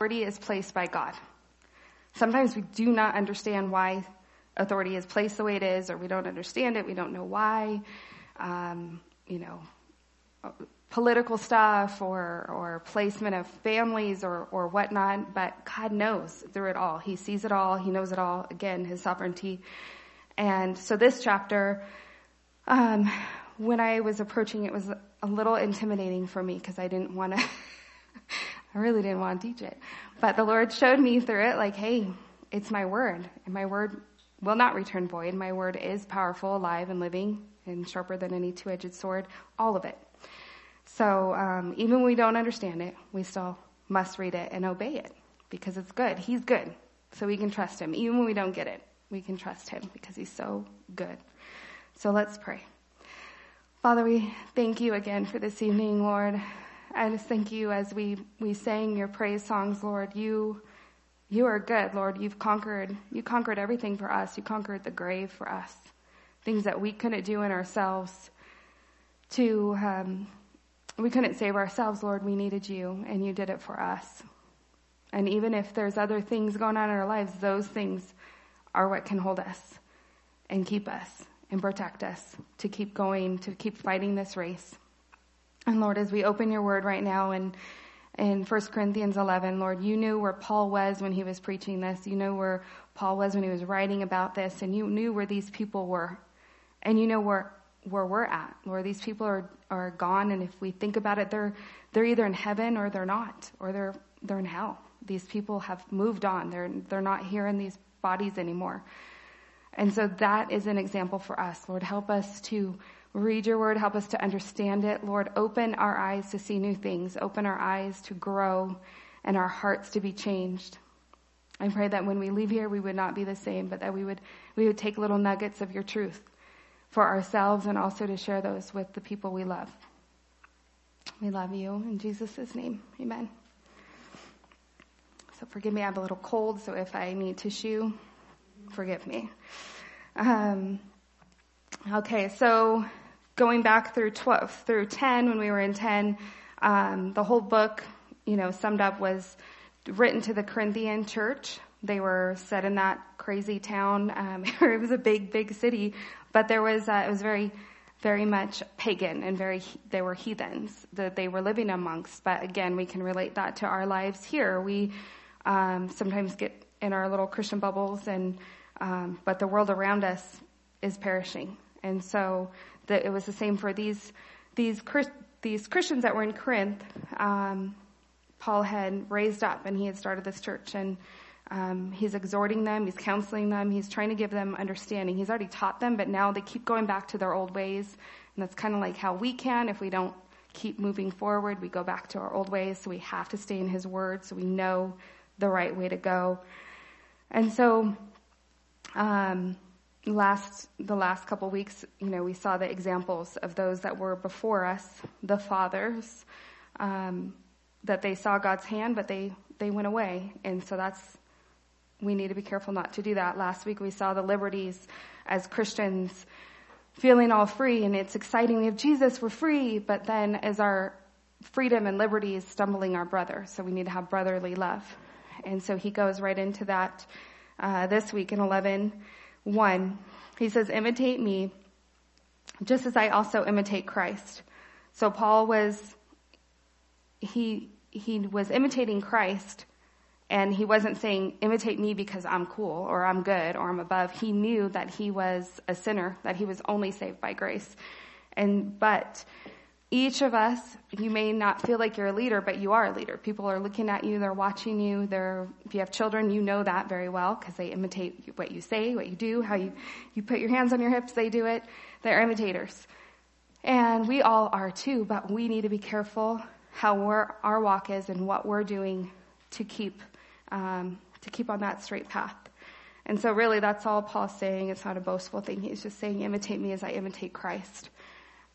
authority is placed by God. Sometimes we do not understand why authority is placed the way it is, or we don't understand it, we don't know why. Um, you know, political stuff or, or placement of families or, or whatnot, but God knows through it all. He sees it all. He knows it all. Again, His sovereignty. And so this chapter, um, when I was approaching it was a little intimidating for me because I didn't want to, I really didn't want to teach it. But the Lord showed me through it like, hey, it's my word and my word will not return void. My word is powerful, alive, and living and sharper than any two-edged sword, all of it. So um, even when we don't understand it, we still must read it and obey it because it's good. He's good, so we can trust him. Even when we don't get it, we can trust him because he's so good. So let's pray. Father, we thank you again for this evening, Lord. I just thank you as we, we sang your praise songs, Lord. You, you are good, Lord. You've conquered, you conquered everything for us. You conquered the grave for us. Things that we couldn't do in ourselves to, um, we couldn't save ourselves, Lord. We needed you and you did it for us. And even if there's other things going on in our lives, those things are what can hold us and keep us and protect us to keep going, to keep fighting this race. And Lord, as we open your word right now and in 1 Corinthians 11, Lord, you knew where Paul was when he was preaching this. You know where Paul was when he was writing about this and you knew where these people were. And you know where where we're at, where these people are, are gone. And if we think about it, they're, they're either in heaven or they're not, or they're, they're in hell. These people have moved on. They're, they're not here in these bodies anymore. And so that is an example for us. Lord, help us to read your word. Help us to understand it. Lord, open our eyes to see new things. Open our eyes to grow and our hearts to be changed. I pray that when we leave here, we would not be the same, but that we would, we would take little nuggets of your truth for ourselves and also to share those with the people we love. We love you in Jesus' name. Amen. So forgive me, I have a little cold, so if I need tissue, forgive me. Um, okay, so going back through 12, through 10, when we were in 10, um, the whole book, you know, summed up was written to the Corinthian church. They were set in that crazy town. Um, it was a big, big city but there was, uh, it was very, very much pagan and very, they were heathens that they were living amongst. But again, we can relate that to our lives here. We, um, sometimes get in our little Christian bubbles and, um, but the world around us is perishing. And so the, it was the same for these, these, these Christians that were in Corinth. Um, Paul had raised up and he had started this church and, um, he's exhorting them, he's counseling them, he's trying to give them understanding. He's already taught them, but now they keep going back to their old ways. And that's kind of like how we can if we don't keep moving forward. We go back to our old ways, so we have to stay in his word so we know the right way to go. And so, um, last, the last couple weeks, you know, we saw the examples of those that were before us, the fathers, um, that they saw God's hand, but they, they went away. And so that's we need to be careful not to do that. Last week we saw the liberties as Christians feeling all free and it's exciting. We have Jesus, we're free, but then as our freedom and liberty is stumbling our brother. So we need to have brotherly love. And so he goes right into that, uh, this week in 11, 1. He says, imitate me just as I also imitate Christ. So Paul was, he, he was imitating Christ and he wasn't saying, imitate me because I'm cool or I'm good or I'm above. He knew that he was a sinner, that he was only saved by grace. And, but each of us, you may not feel like you're a leader, but you are a leader. People are looking at you, they're watching you, they're, if you have children, you know that very well because they imitate what you say, what you do, how you, you put your hands on your hips, they do it. They're imitators. And we all are too, but we need to be careful how our walk is and what we're doing to keep um, to keep on that straight path. And so really that's all Paul's saying. It's not a boastful thing. He's just saying, imitate me as I imitate Christ.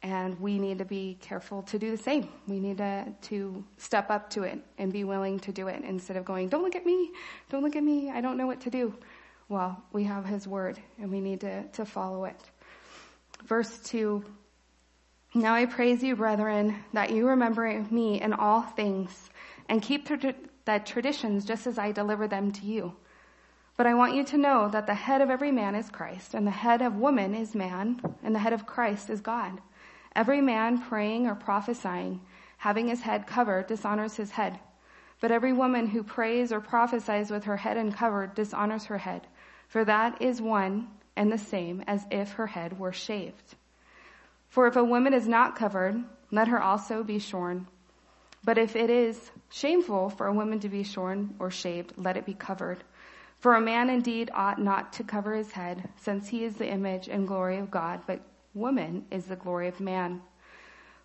And we need to be careful to do the same. We need to, to step up to it and be willing to do it instead of going, don't look at me, don't look at me, I don't know what to do. Well, we have his word and we need to, to follow it. Verse two, now I praise you, brethren, that you remember me in all things and keep the traditions just as I deliver them to you. But I want you to know that the head of every man is Christ, and the head of woman is man, and the head of Christ is God. Every man praying or prophesying, having his head covered, dishonors his head. But every woman who prays or prophesies with her head uncovered dishonors her head, for that is one and the same as if her head were shaved. For if a woman is not covered, let her also be shorn. But if it is shameful for a woman to be shorn or shaved, let it be covered. For a man indeed ought not to cover his head, since he is the image and glory of God, but woman is the glory of man.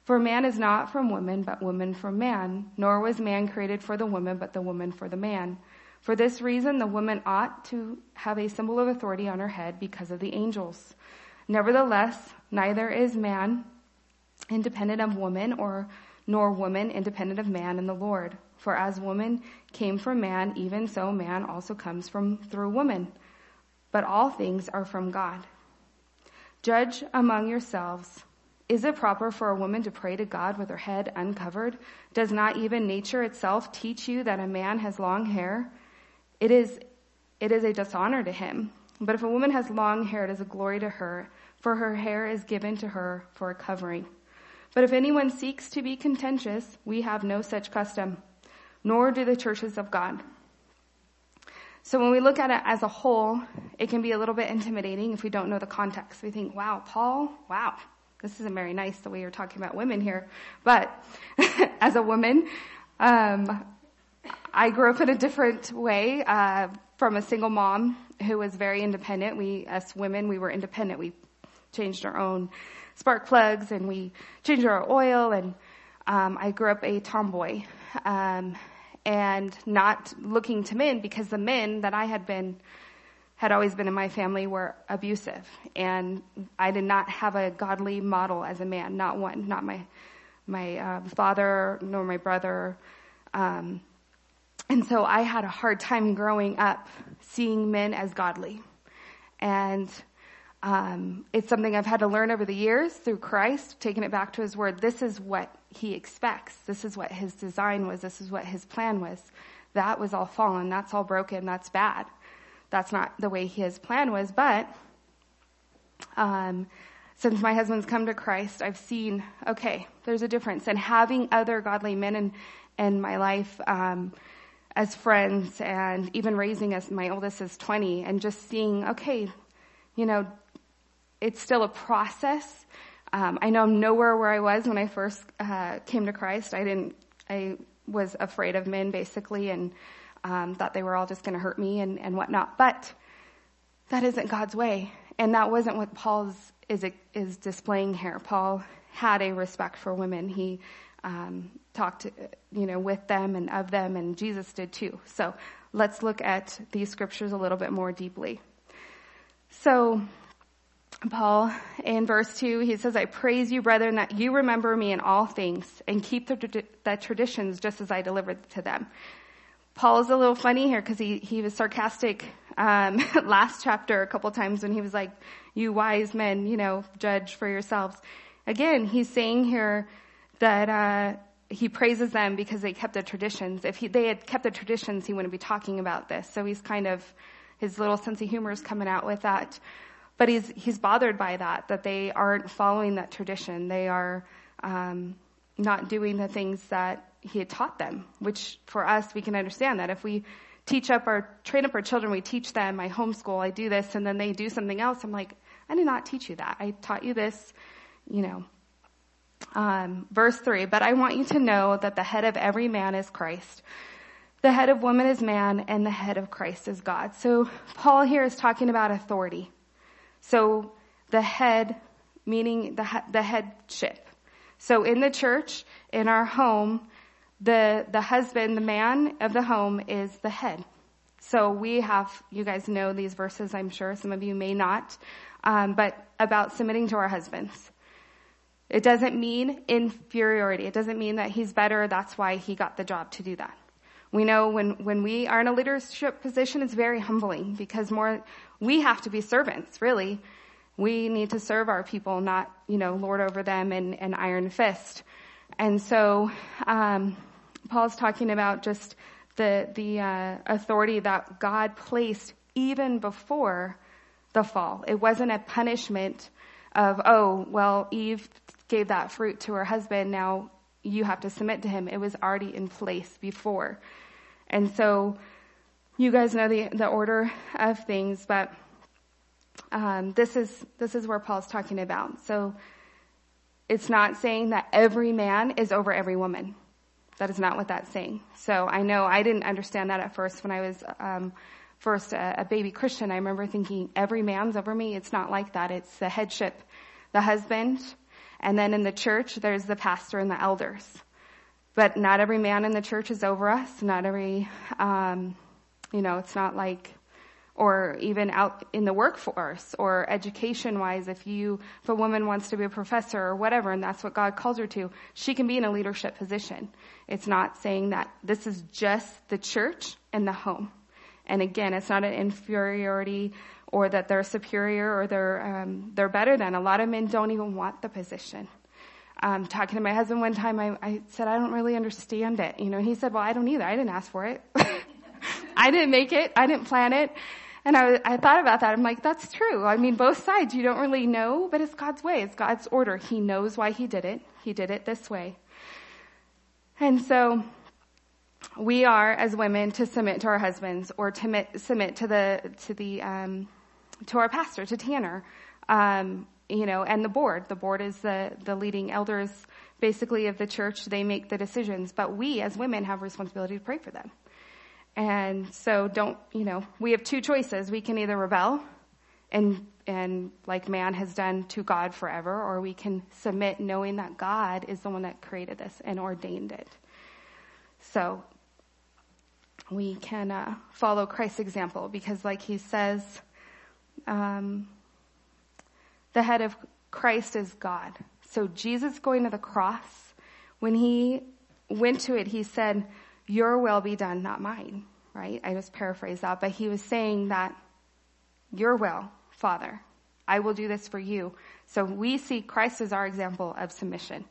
For man is not from woman, but woman from man, nor was man created for the woman, but the woman for the man. For this reason, the woman ought to have a symbol of authority on her head because of the angels. Nevertheless, neither is man independent of woman or nor woman independent of man in the Lord. For as woman came from man, even so man also comes from through woman. But all things are from God. Judge among yourselves. Is it proper for a woman to pray to God with her head uncovered? Does not even nature itself teach you that a man has long hair? It is, it is a dishonor to him. But if a woman has long hair, it is a glory to her, for her hair is given to her for a covering. But if anyone seeks to be contentious, we have no such custom nor do the churches of God. So when we look at it as a whole, it can be a little bit intimidating if we don't know the context. We think, wow, Paul, wow, this isn't very nice the way you're talking about women here. But as a woman, um, I grew up in a different way uh, from a single mom who was very independent. We, as women, we were independent. We changed our own spark plugs and we changed our oil. And um, I grew up a tomboy. Um, and not looking to men because the men that I had been had always been in my family were abusive and I did not have a godly model as a man, not one, not my my uh, father nor my brother. Um, and so I had a hard time growing up seeing men as godly. And um, it's something I've had to learn over the years through Christ, taking it back to His Word. This is what He expects. This is what His design was. This is what His plan was. That was all fallen. That's all broken. That's bad. That's not the way His plan was. But um, since my husband's come to Christ, I've seen okay, there's a difference. And having other godly men in in my life. Um, as friends and even raising as my oldest is 20 and just seeing, okay, you know, it's still a process. Um, I know I'm nowhere where I was when I first uh, came to Christ. I didn't. I was afraid of men basically, and um, thought they were all just going to hurt me and, and whatnot. But that isn't God's way, and that wasn't what Paul's is is displaying here. Paul had a respect for women. He um, talked, you know, with them and of them, and Jesus did too. So let's look at these scriptures a little bit more deeply. So Paul in verse 2, he says, I praise you, brethren, that you remember me in all things and keep the, the traditions just as I delivered to them. Paul's a little funny here because he, he was sarcastic um, last chapter a couple times when he was like, you wise men, you know, judge for yourselves. Again, he's saying here that uh, he praises them because they kept the traditions. If he, they had kept the traditions, he wouldn't be talking about this. So he's kind of, his little sense of humor is coming out with that. But he's, he's bothered by that, that they aren't following that tradition. They are um, not doing the things that he had taught them, which for us, we can understand that. If we teach up our, train up our children, we teach them, I homeschool, I do this, and then they do something else, I'm like, I did not teach you that. I taught you this, you know. Um, verse 3, but I want you to know that the head of every man is Christ. The head of woman is man, and the head of Christ is God. So Paul here is talking about authority. So the head, meaning the, the headship. So in the church, in our home, the, the husband, the man of the home is the head. So we have, you guys know these verses, I'm sure. Some of you may not. Um, but about submitting to our husbands. It doesn't mean inferiority. It doesn't mean that he's better. That's why he got the job to do that. We know when, when we are in a leadership position, it's very humbling because more, we have to be servants, really. We need to serve our people, not, you know, lord over them and, and iron fist. And so, um, Paul's talking about just the, the uh, authority that God placed even before the fall. It wasn't a punishment of, oh, well, Eve gave that fruit to her husband, now you have to submit to him. It was already in place before. And so you guys know the, the order of things, but um, this is this is where Paul's talking about. So it's not saying that every man is over every woman. That is not what that's saying. So I know I didn't understand that at first when I was um, first a, a baby Christian. I remember thinking every man's over me. It's not like that. It's the headship, the husband, and then in the church there's the pastor and the elders. But not every man in the church is over us. Not every, um, you know, it's not like or even out in the workforce or education wise if you if a woman wants to be a professor or whatever and that's what God calls her to she can be in a leadership position. It's not saying that this is just the church and the home. And again it's not an inferiority or that they're superior or they're um, they're better than. A lot of men don't even want the position. Um, talking to my husband one time I, I said I don't really understand it. You know he said well I don't either. I didn't ask for it I didn't make it I didn't plan it and I, I thought about that. I'm like, that's true. I mean, both sides, you don't really know, but it's God's way. It's God's order. He knows why he did it. He did it this way. And so we are as women to submit to our husbands or to submit to the, to the, um, to our pastor, to Tanner, um, you know, and the board. The board is the, the leading elders basically of the church. They make the decisions, but we as women have responsibility to pray for them. And so don't, you know, we have two choices. We can either rebel and, and like man has done to God forever, or we can submit knowing that God is the one that created this and ordained it. So we can uh, follow Christ's example because like he says, um, the head of Christ is God. So Jesus going to the cross, when he went to it, he said, your will be done, not mine right? I just paraphrase that, but he was saying that your will, Father, I will do this for you. So we see Christ as our example of submission.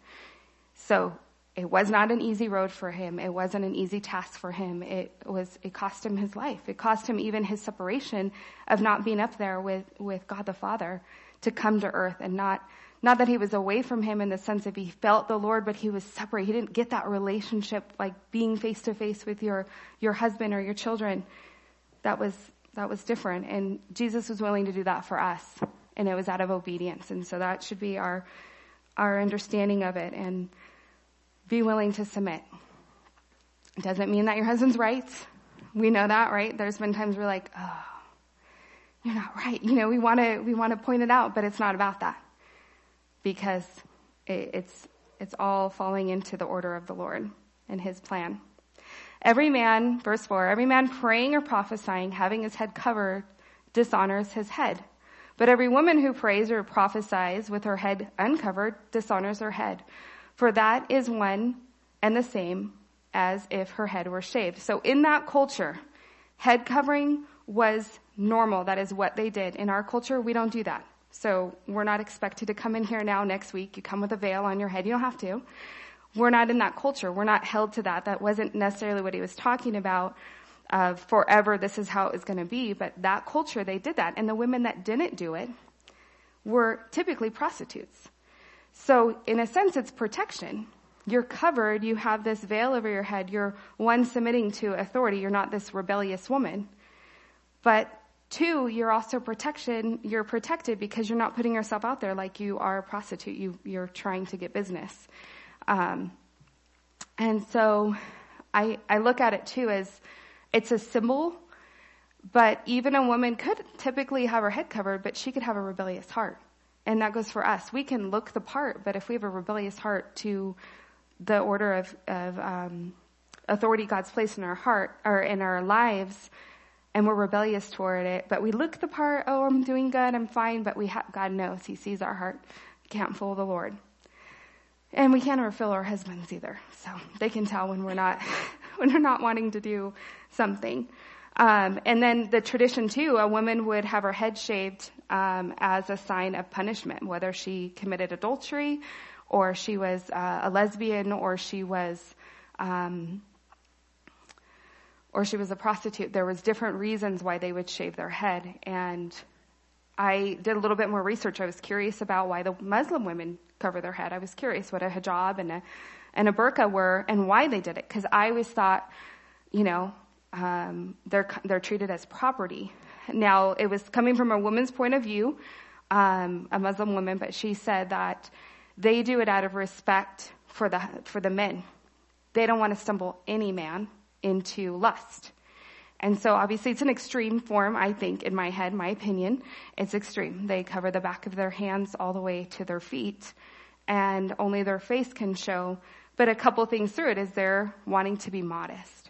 So it was not an easy road for him. It wasn't an easy task for him. It was, it cost him his life. It cost him even his separation of not being up there with, with God the Father to come to earth and not not that he was away from him in the sense of he felt the Lord, but he was separate. He didn't get that relationship like being face to face with your, your husband or your children. That was, that was different. And Jesus was willing to do that for us. And it was out of obedience. And so that should be our, our understanding of it and be willing to submit. It doesn't mean that your husband's right. We know that, right? There's been times we're like, oh, you're not right. You know, we want to, we want to point it out, but it's not about that because it's, it's all falling into the order of the Lord and his plan. Every man, verse 4, every man praying or prophesying, having his head covered, dishonors his head. But every woman who prays or prophesies with her head uncovered dishonors her head. For that is one and the same as if her head were shaved. So in that culture, head covering was normal. That is what they did. In our culture, we don't do that. So we're not expected to come in here now next week. You come with a veil on your head. You don't have to. We're not in that culture. We're not held to that. That wasn't necessarily what he was talking about. Uh, forever, this is how it was going to be. But that culture, they did that. And the women that didn't do it were typically prostitutes. So in a sense, it's protection. You're covered. You have this veil over your head. You're one submitting to authority. You're not this rebellious woman. But Two, you're also protection, you're protected because you're not putting yourself out there like you are a prostitute. You, you're trying to get business. Um, and so I, I look at it too as it's a symbol, but even a woman could typically have her head covered, but she could have a rebellious heart. And that goes for us. We can look the part, but if we have a rebellious heart to the order of, of um, authority God's placed in our heart or in our lives, and we're rebellious toward it, but we look the part, oh, I'm doing good, I'm fine, but we ha- God knows, He sees our heart. Can't fool the Lord. And we can't ever fool our husbands either. So they can tell when we're not, when we're not wanting to do something. Um, and then the tradition too, a woman would have her head shaved um, as a sign of punishment, whether she committed adultery, or she was uh, a lesbian, or she was um, or she was a prostitute. There was different reasons why they would shave their head. And I did a little bit more research. I was curious about why the Muslim women cover their head. I was curious what a hijab and a, and a burqa were and why they did it. Cause I always thought, you know, um, they're, they're treated as property. Now it was coming from a woman's point of view, um, a Muslim woman, but she said that they do it out of respect for the, for the men. They don't want to stumble any man into lust. And so obviously it's an extreme form, I think, in my head, my opinion. It's extreme. They cover the back of their hands all the way to their feet and only their face can show. But a couple things through it is they're wanting to be modest.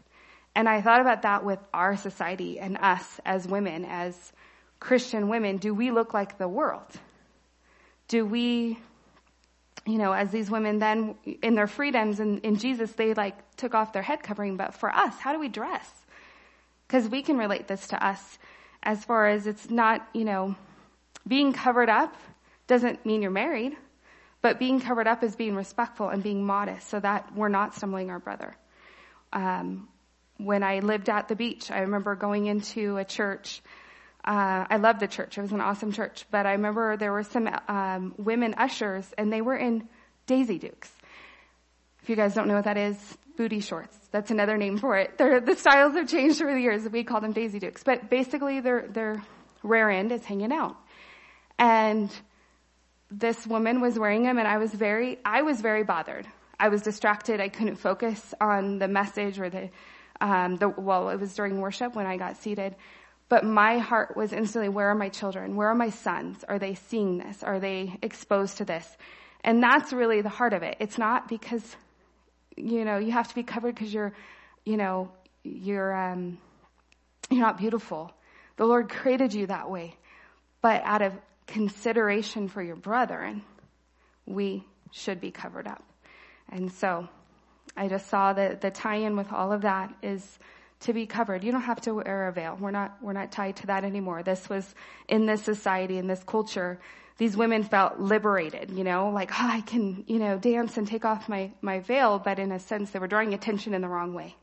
And I thought about that with our society and us as women, as Christian women. Do we look like the world? Do we you know, as these women then in their freedoms and in Jesus, they like took off their head covering. But for us, how do we dress? Because we can relate this to us as far as it's not, you know, being covered up doesn't mean you're married, but being covered up is being respectful and being modest so that we're not stumbling our brother. Um, when I lived at the beach, I remember going into a church uh, I loved the church. It was an awesome church. But I remember there were some um, women ushers, and they were in Daisy Dukes. If you guys don't know what that is, booty shorts. That's another name for it. They're, the styles have changed over the years. We call them Daisy Dukes. But basically, their their rear end is hanging out, and this woman was wearing them, and I was very I was very bothered. I was distracted. I couldn't focus on the message or the um, the well. It was during worship when I got seated but my heart was instantly, where are my children? Where are my sons? Are they seeing this? Are they exposed to this? And that's really the heart of it. It's not because, you know, you have to be covered because you're, you know, you're, um, you're not beautiful. The Lord created you that way. But out of consideration for your brethren, we should be covered up. And so I just saw that the tie-in with all of that is to be covered. You don't have to wear a veil. We're not, we're not tied to that anymore. This was in this society, in this culture, these women felt liberated, you know, like, oh, I can, you know, dance and take off my, my veil, but in a sense they were drawing attention in the wrong way.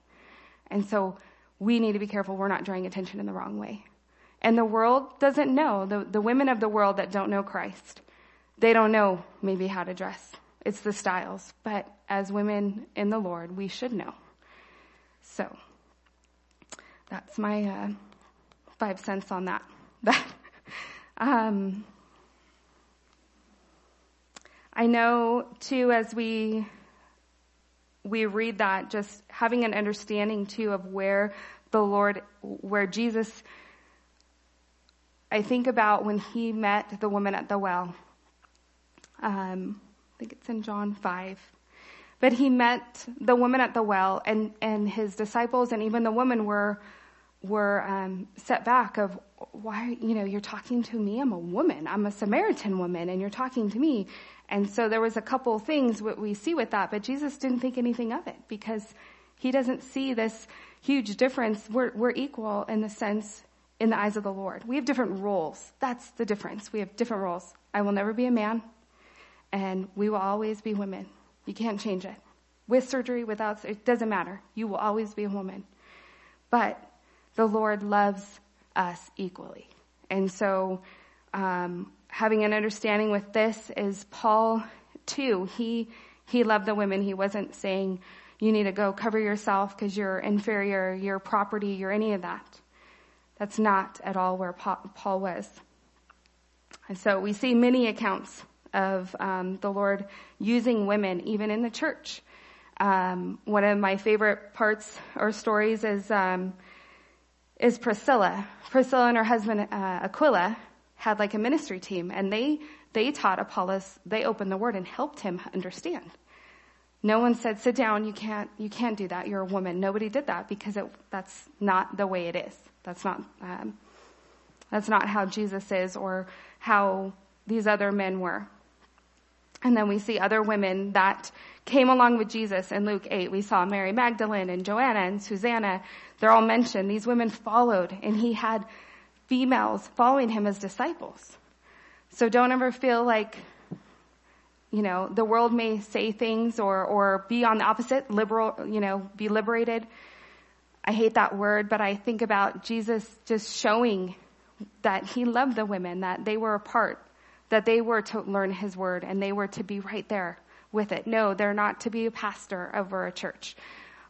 And so we need to be careful we're not drawing attention in the wrong way. And the world doesn't know, the, the women of the world that don't know Christ, they don't know maybe how to dress. It's the styles. But as women in the Lord, we should know. So, that's my uh, five cents on that. Um, I know too, as we we read that, just having an understanding too of where the Lord, where Jesus. I think about when he met the woman at the well. Um, I think it's in John five. But he met the woman at the well, and and his disciples, and even the woman were were um, set back of why you know you're talking to me? I'm a woman. I'm a samaritan woman and you're talking to me. And so there was a couple things what we see with that but jesus didn't think anything of it because he doesn't see this huge difference. We're, we're equal in the sense in the eyes of the lord. We have different roles. That's the difference. We have different roles. I will never be a man and we will always be women you can't change it with surgery without it doesn't matter you will always be a woman but the Lord loves us equally. And so, um, having an understanding with this is Paul too. He, he loved the women. He wasn't saying, you need to go cover yourself because you're inferior, you're property, you're any of that. That's not at all where Paul was. And so we see many accounts of um, the Lord using women, even in the church. Um, one of my favorite parts or stories is um, is Priscilla. Priscilla and her husband uh, Aquila had like a ministry team, and they they taught Apollos. They opened the Word and helped him understand. No one said, "Sit down. You can't. You can't do that. You're a woman." Nobody did that because it, that's not the way it is. That's not. Um, that's not how Jesus is, or how these other men were. And then we see other women that came along with Jesus in Luke 8. We saw Mary Magdalene and Joanna and Susanna. They're all mentioned. These women followed and he had females following him as disciples. So don't ever feel like, you know, the world may say things or, or be on the opposite, liberal, you know, be liberated. I hate that word, but I think about Jesus just showing that he loved the women, that they were a part, that they were to learn his word and they were to be right there with it. No, they're not to be a pastor over a church.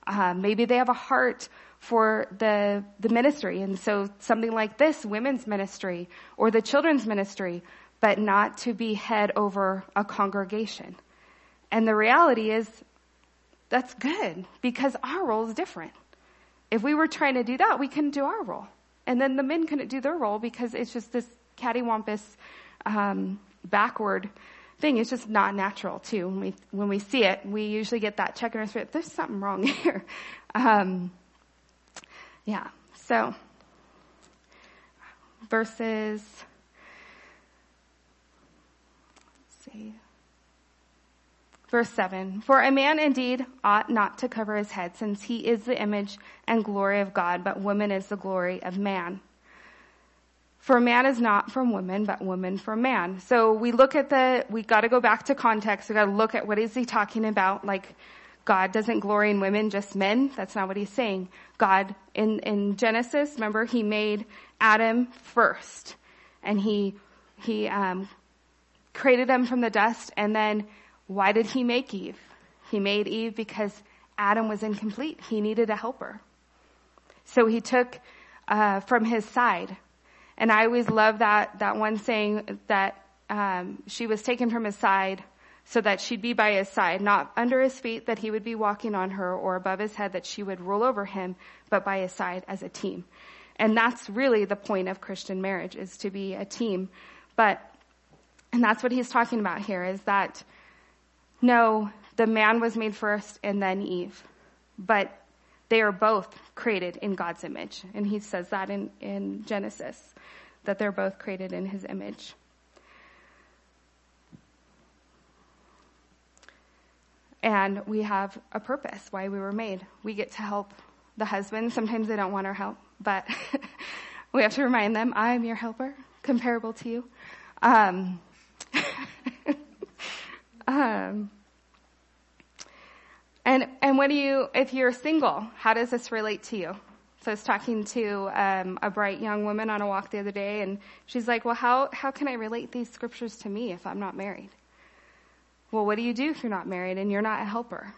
Uh, maybe they have a heart for the the ministry, and so something like this, women's ministry or the children's ministry, but not to be head over a congregation. And the reality is, that's good because our role is different. If we were trying to do that, we couldn't do our role. And then the men couldn't do their role because it's just this cattywampus, um, backward thing. It's just not natural too. When we, when we see it, we usually get that check in our spirit. There's something wrong here. Um, yeah. So, verses, see. Verse 7 For a man indeed ought not to cover his head, since he is the image and glory of God, but woman is the glory of man. For man is not from woman, but woman from man. So we look at the, we gotta go back to context. We gotta look at what is he talking about. Like, God doesn't glory in women, just men. That's not what he's saying. God, in, in Genesis, remember, he made Adam first. And he, he, um, created them from the dust and then why did he make Eve? He made Eve because Adam was incomplete. He needed a helper. So he took uh, from his side. And I always love that, that one saying that um, she was taken from his side so that she'd be by his side, not under his feet that he would be walking on her or above his head that she would rule over him, but by his side as a team. And that's really the point of Christian marriage is to be a team. But, and that's what he's talking about here is that no, the man was made first and then Eve. But they are both created in God's image. And he says that in, in Genesis, that they're both created in his image. And we have a purpose why we were made. We get to help the husband. Sometimes they don't want our help, but we have to remind them, I'm your helper, comparable to you. Um, um, and and what do you if you're single? How does this relate to you? So I was talking to um, a bright young woman on a walk the other day, and she's like, "Well, how how can I relate these scriptures to me if I'm not married?" Well, what do you do if you're not married and you're not a helper?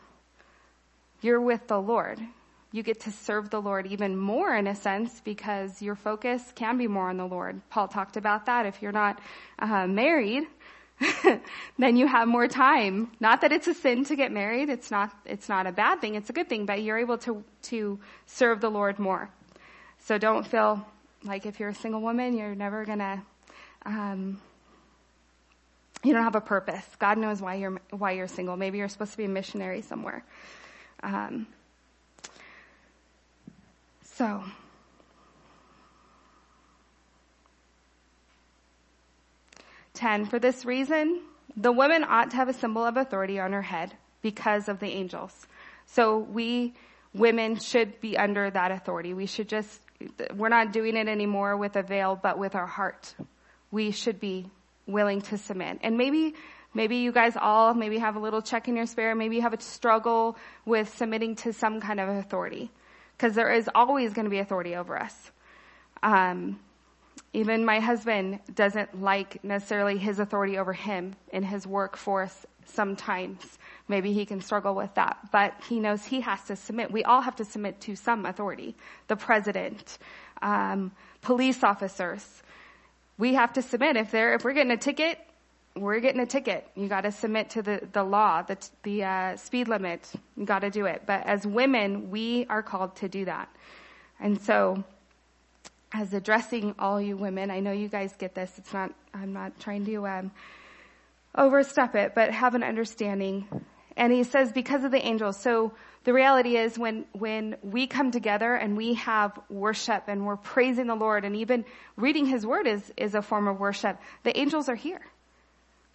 You're with the Lord. You get to serve the Lord even more in a sense because your focus can be more on the Lord. Paul talked about that. If you're not uh, married, then you have more time. Not that it's a sin to get married. It's not, it's not a bad thing. It's a good thing, but you're able to, to serve the Lord more. So don't feel like if you're a single woman, you're never gonna, um, you don't have a purpose. God knows why you're, why you're single. Maybe you're supposed to be a missionary somewhere. Um, so, 10. For this reason, the woman ought to have a symbol of authority on her head because of the angels. So we women should be under that authority. We should just, we're not doing it anymore with a veil, but with our heart. We should be willing to submit. And maybe, maybe you guys all maybe have a little check in your spirit. Maybe you have a struggle with submitting to some kind of authority. Cause there is always going to be authority over us. Um, even my husband doesn't like necessarily his authority over him in his workforce sometimes. Maybe he can struggle with that, but he knows he has to submit. We all have to submit to some authority. The president, um, police officers. We have to submit. If they're, if we're getting a ticket, we're getting a ticket. You got to submit to the the law, the the uh, speed limit. You got to do it. But as women, we are called to do that, and so as addressing all you women. I know you guys get this. It's not, I'm not trying to, um, overstep it, but have an understanding. And he says because of the angels. So the reality is when, when we come together and we have worship and we're praising the Lord and even reading his word is, is a form of worship, the angels are here.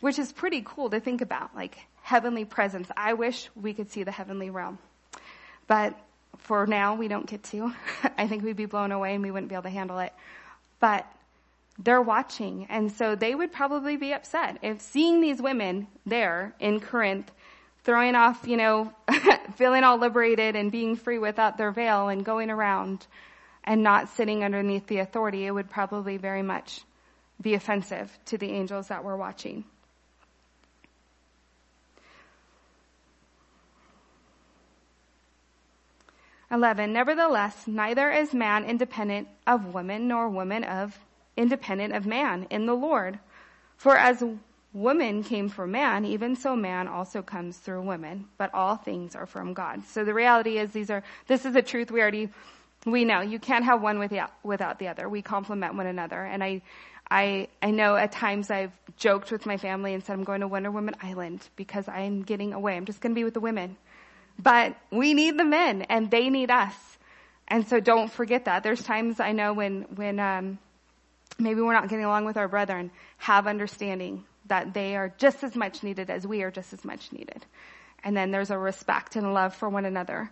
Which is pretty cool to think about, like heavenly presence. I wish we could see the heavenly realm. But for now, we don't get to. I think we'd be blown away and we wouldn't be able to handle it. But they're watching. And so they would probably be upset if seeing these women there in Corinth throwing off, you know, feeling all liberated and being free without their veil and going around and not sitting underneath the authority, it would probably very much be offensive to the angels that were watching. Eleven, nevertheless, neither is man independent of woman, nor woman of independent of man in the Lord. For as woman came from man, even so man also comes through woman, but all things are from God. So the reality is these are, this is a truth we already, we know. You can't have one without, without the other. We complement one another. And I, I, I know at times I've joked with my family and said I'm going to Wonder Woman Island because I'm getting away. I'm just going to be with the women. But we need the men and they need us. And so don't forget that. There's times I know when, when, um, maybe we're not getting along with our brethren, have understanding that they are just as much needed as we are just as much needed. And then there's a respect and love for one another.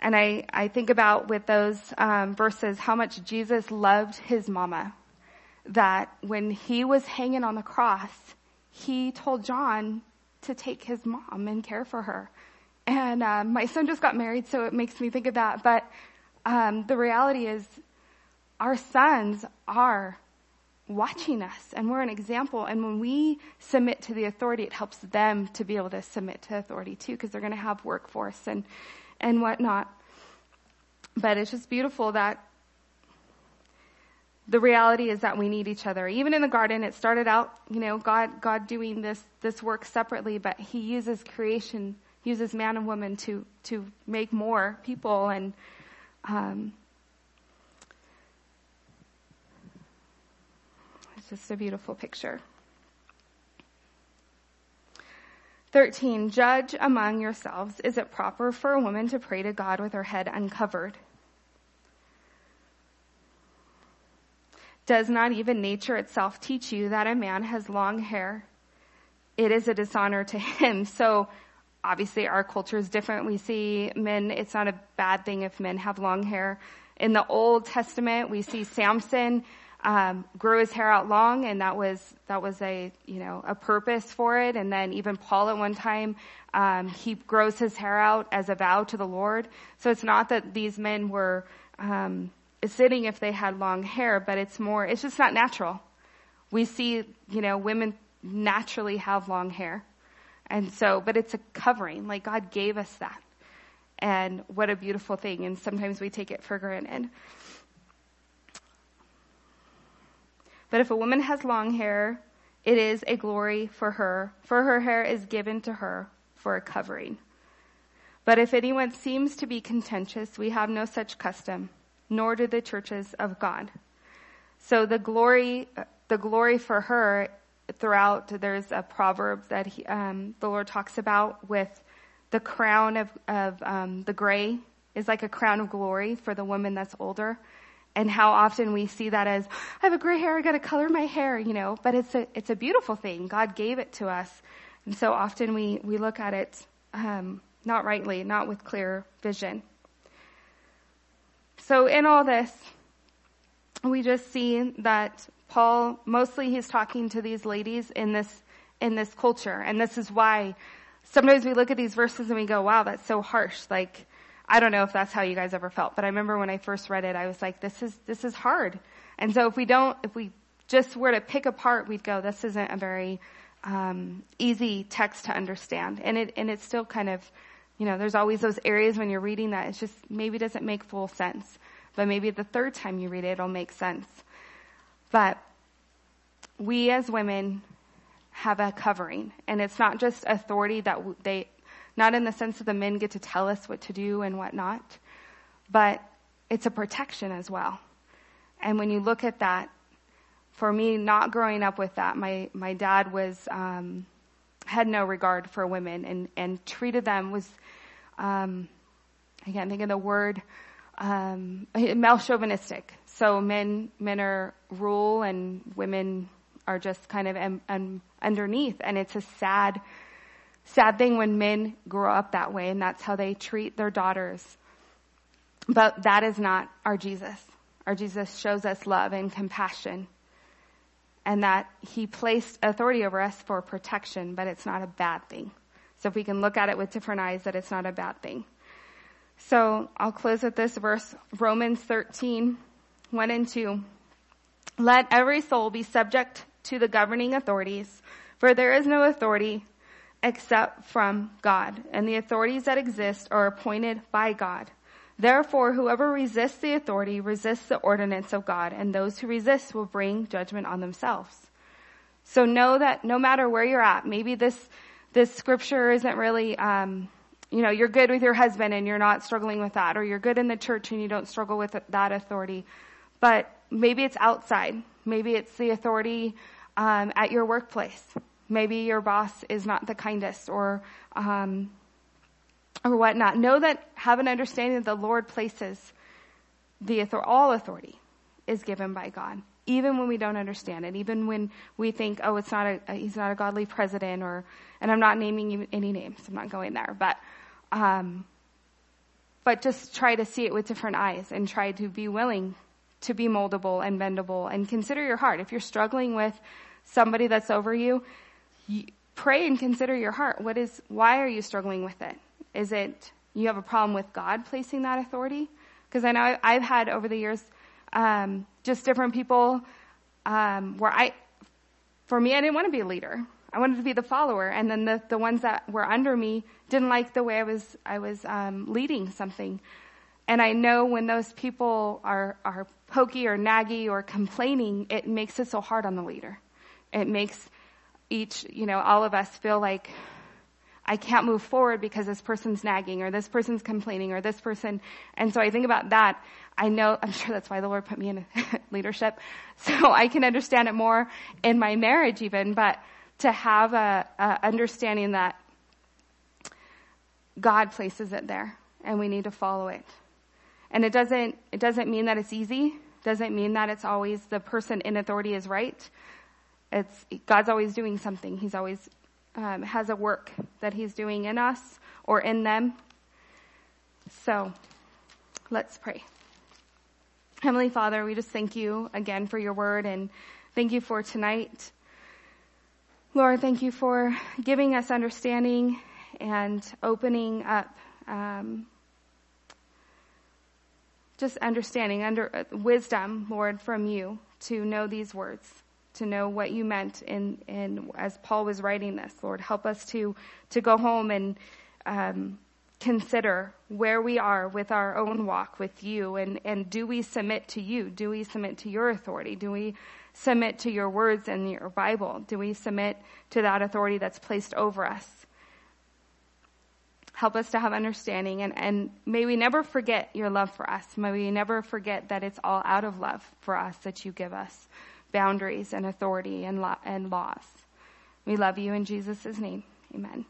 And I, I think about with those um, verses how much Jesus loved his mama. That when he was hanging on the cross, he told John to take his mom and care for her. And um, my son just got married, so it makes me think of that. But um, the reality is, our sons are watching us and we're an example. And when we submit to the authority, it helps them to be able to submit to authority too, because they're going to have workforce and, and whatnot. But it's just beautiful that the reality is that we need each other. Even in the garden, it started out, you know, God, God doing this, this work separately, but He uses creation, uses man and woman to, to make more people and, um, It's just a beautiful picture. 13. Judge among yourselves. Is it proper for a woman to pray to God with her head uncovered? Does not even nature itself teach you that a man has long hair? It is a dishonor to him. So obviously our culture is different. We see men, it's not a bad thing if men have long hair. In the Old Testament, we see Samson um, grew his hair out long, and that was that was a you know a purpose for it. And then even Paul at one time um, he grows his hair out as a vow to the Lord. So it's not that these men were um, sitting if they had long hair, but it's more it's just not natural. We see you know women naturally have long hair, and so but it's a covering. Like God gave us that, and what a beautiful thing. And sometimes we take it for granted. But if a woman has long hair, it is a glory for her, for her hair is given to her for a covering. But if anyone seems to be contentious, we have no such custom, nor do the churches of God. So the glory, the glory for her throughout, there's a proverb that he, um, the Lord talks about with the crown of, of um, the gray is like a crown of glory for the woman that's older and how often we see that as I have a gray hair, I got to color my hair, you know. But it's a it's a beautiful thing. God gave it to us, and so often we we look at it um, not rightly, not with clear vision. So in all this, we just see that Paul mostly he's talking to these ladies in this in this culture, and this is why sometimes we look at these verses and we go, "Wow, that's so harsh." Like I don't know if that's how you guys ever felt, but I remember when I first read it, I was like, this is, this is hard. And so if we don't, if we just were to pick apart, we'd go, this isn't a very, um, easy text to understand. And it, and it's still kind of, you know, there's always those areas when you're reading that it just maybe doesn't make full sense. But maybe the third time you read it, it'll make sense. But we as women have a covering and it's not just authority that they, not in the sense that the men get to tell us what to do and what not, but it's a protection as well. And when you look at that, for me, not growing up with that, my, my dad was, um, had no regard for women and, and treated them was, um, I can't think of the word, um, male chauvinistic. So men, men are rule and women are just kind of underneath. And it's a sad, sad thing when men grow up that way and that's how they treat their daughters. But that is not our Jesus. Our Jesus shows us love and compassion and that he placed authority over us for protection, but it's not a bad thing. So if we can look at it with different eyes, that it's not a bad thing. So I'll close with this verse, Romans 13, 1 and 2. Let every soul be subject to the governing authorities, for there is no authority except from God, and the authorities that exist are appointed by God. Therefore, whoever resists the authority resists the ordinance of God, and those who resist will bring judgment on themselves. So know that no matter where you're at, maybe this this scripture isn't really, um, you know, you're good with your husband and you're not struggling with that, or you're good in the church and you don't struggle with that authority. But maybe it's outside. Maybe it's the authority um, at your workplace. Maybe your boss is not the kindest, or um, or whatnot. Know that have an understanding that the Lord places the author- all authority is given by God, even when we don't understand it, even when we think, oh, it's not a, he's not a godly president, or and I'm not naming any names. I'm not going there, but um, but just try to see it with different eyes and try to be willing to be moldable and bendable and consider your heart. If you're struggling with somebody that's over you, pray and consider your heart. What is? Why are you struggling with it? Is it you have a problem with God placing that authority? Because I know I've had over the years um, just different people um, where I, for me, I didn't want to be a leader. I wanted to be the follower, and then the the ones that were under me didn't like the way I was I was um, leading something. And I know when those people are are pokey or naggy or complaining, it makes it so hard on the leader. It makes each, you know, all of us feel like I can't move forward because this person's nagging or this person's complaining or this person. And so I think about that. I know, I'm sure that's why the Lord put me in leadership. So I can understand it more in my marriage even, but to have a, a understanding that God places it there and we need to follow it. And it doesn't, it doesn't mean that it's easy. Doesn't mean that it's always the person in authority is right. It's, God's always doing something. He's always um, has a work that He's doing in us or in them. So let's pray. Heavenly Father, we just thank you again for your word and thank you for tonight. Lord, thank you for giving us understanding and opening up um, just understanding, under uh, wisdom, Lord, from you to know these words to know what you meant in, in as Paul was writing this. Lord, help us to to go home and um, consider where we are with our own walk with you, and and do we submit to you? Do we submit to your authority? Do we submit to your words and your Bible? Do we submit to that authority that's placed over us? Help us to have understanding and, and may we never forget your love for us. May we never forget that it's all out of love for us that you give us boundaries and authority and, and laws. We love you in Jesus' name. Amen.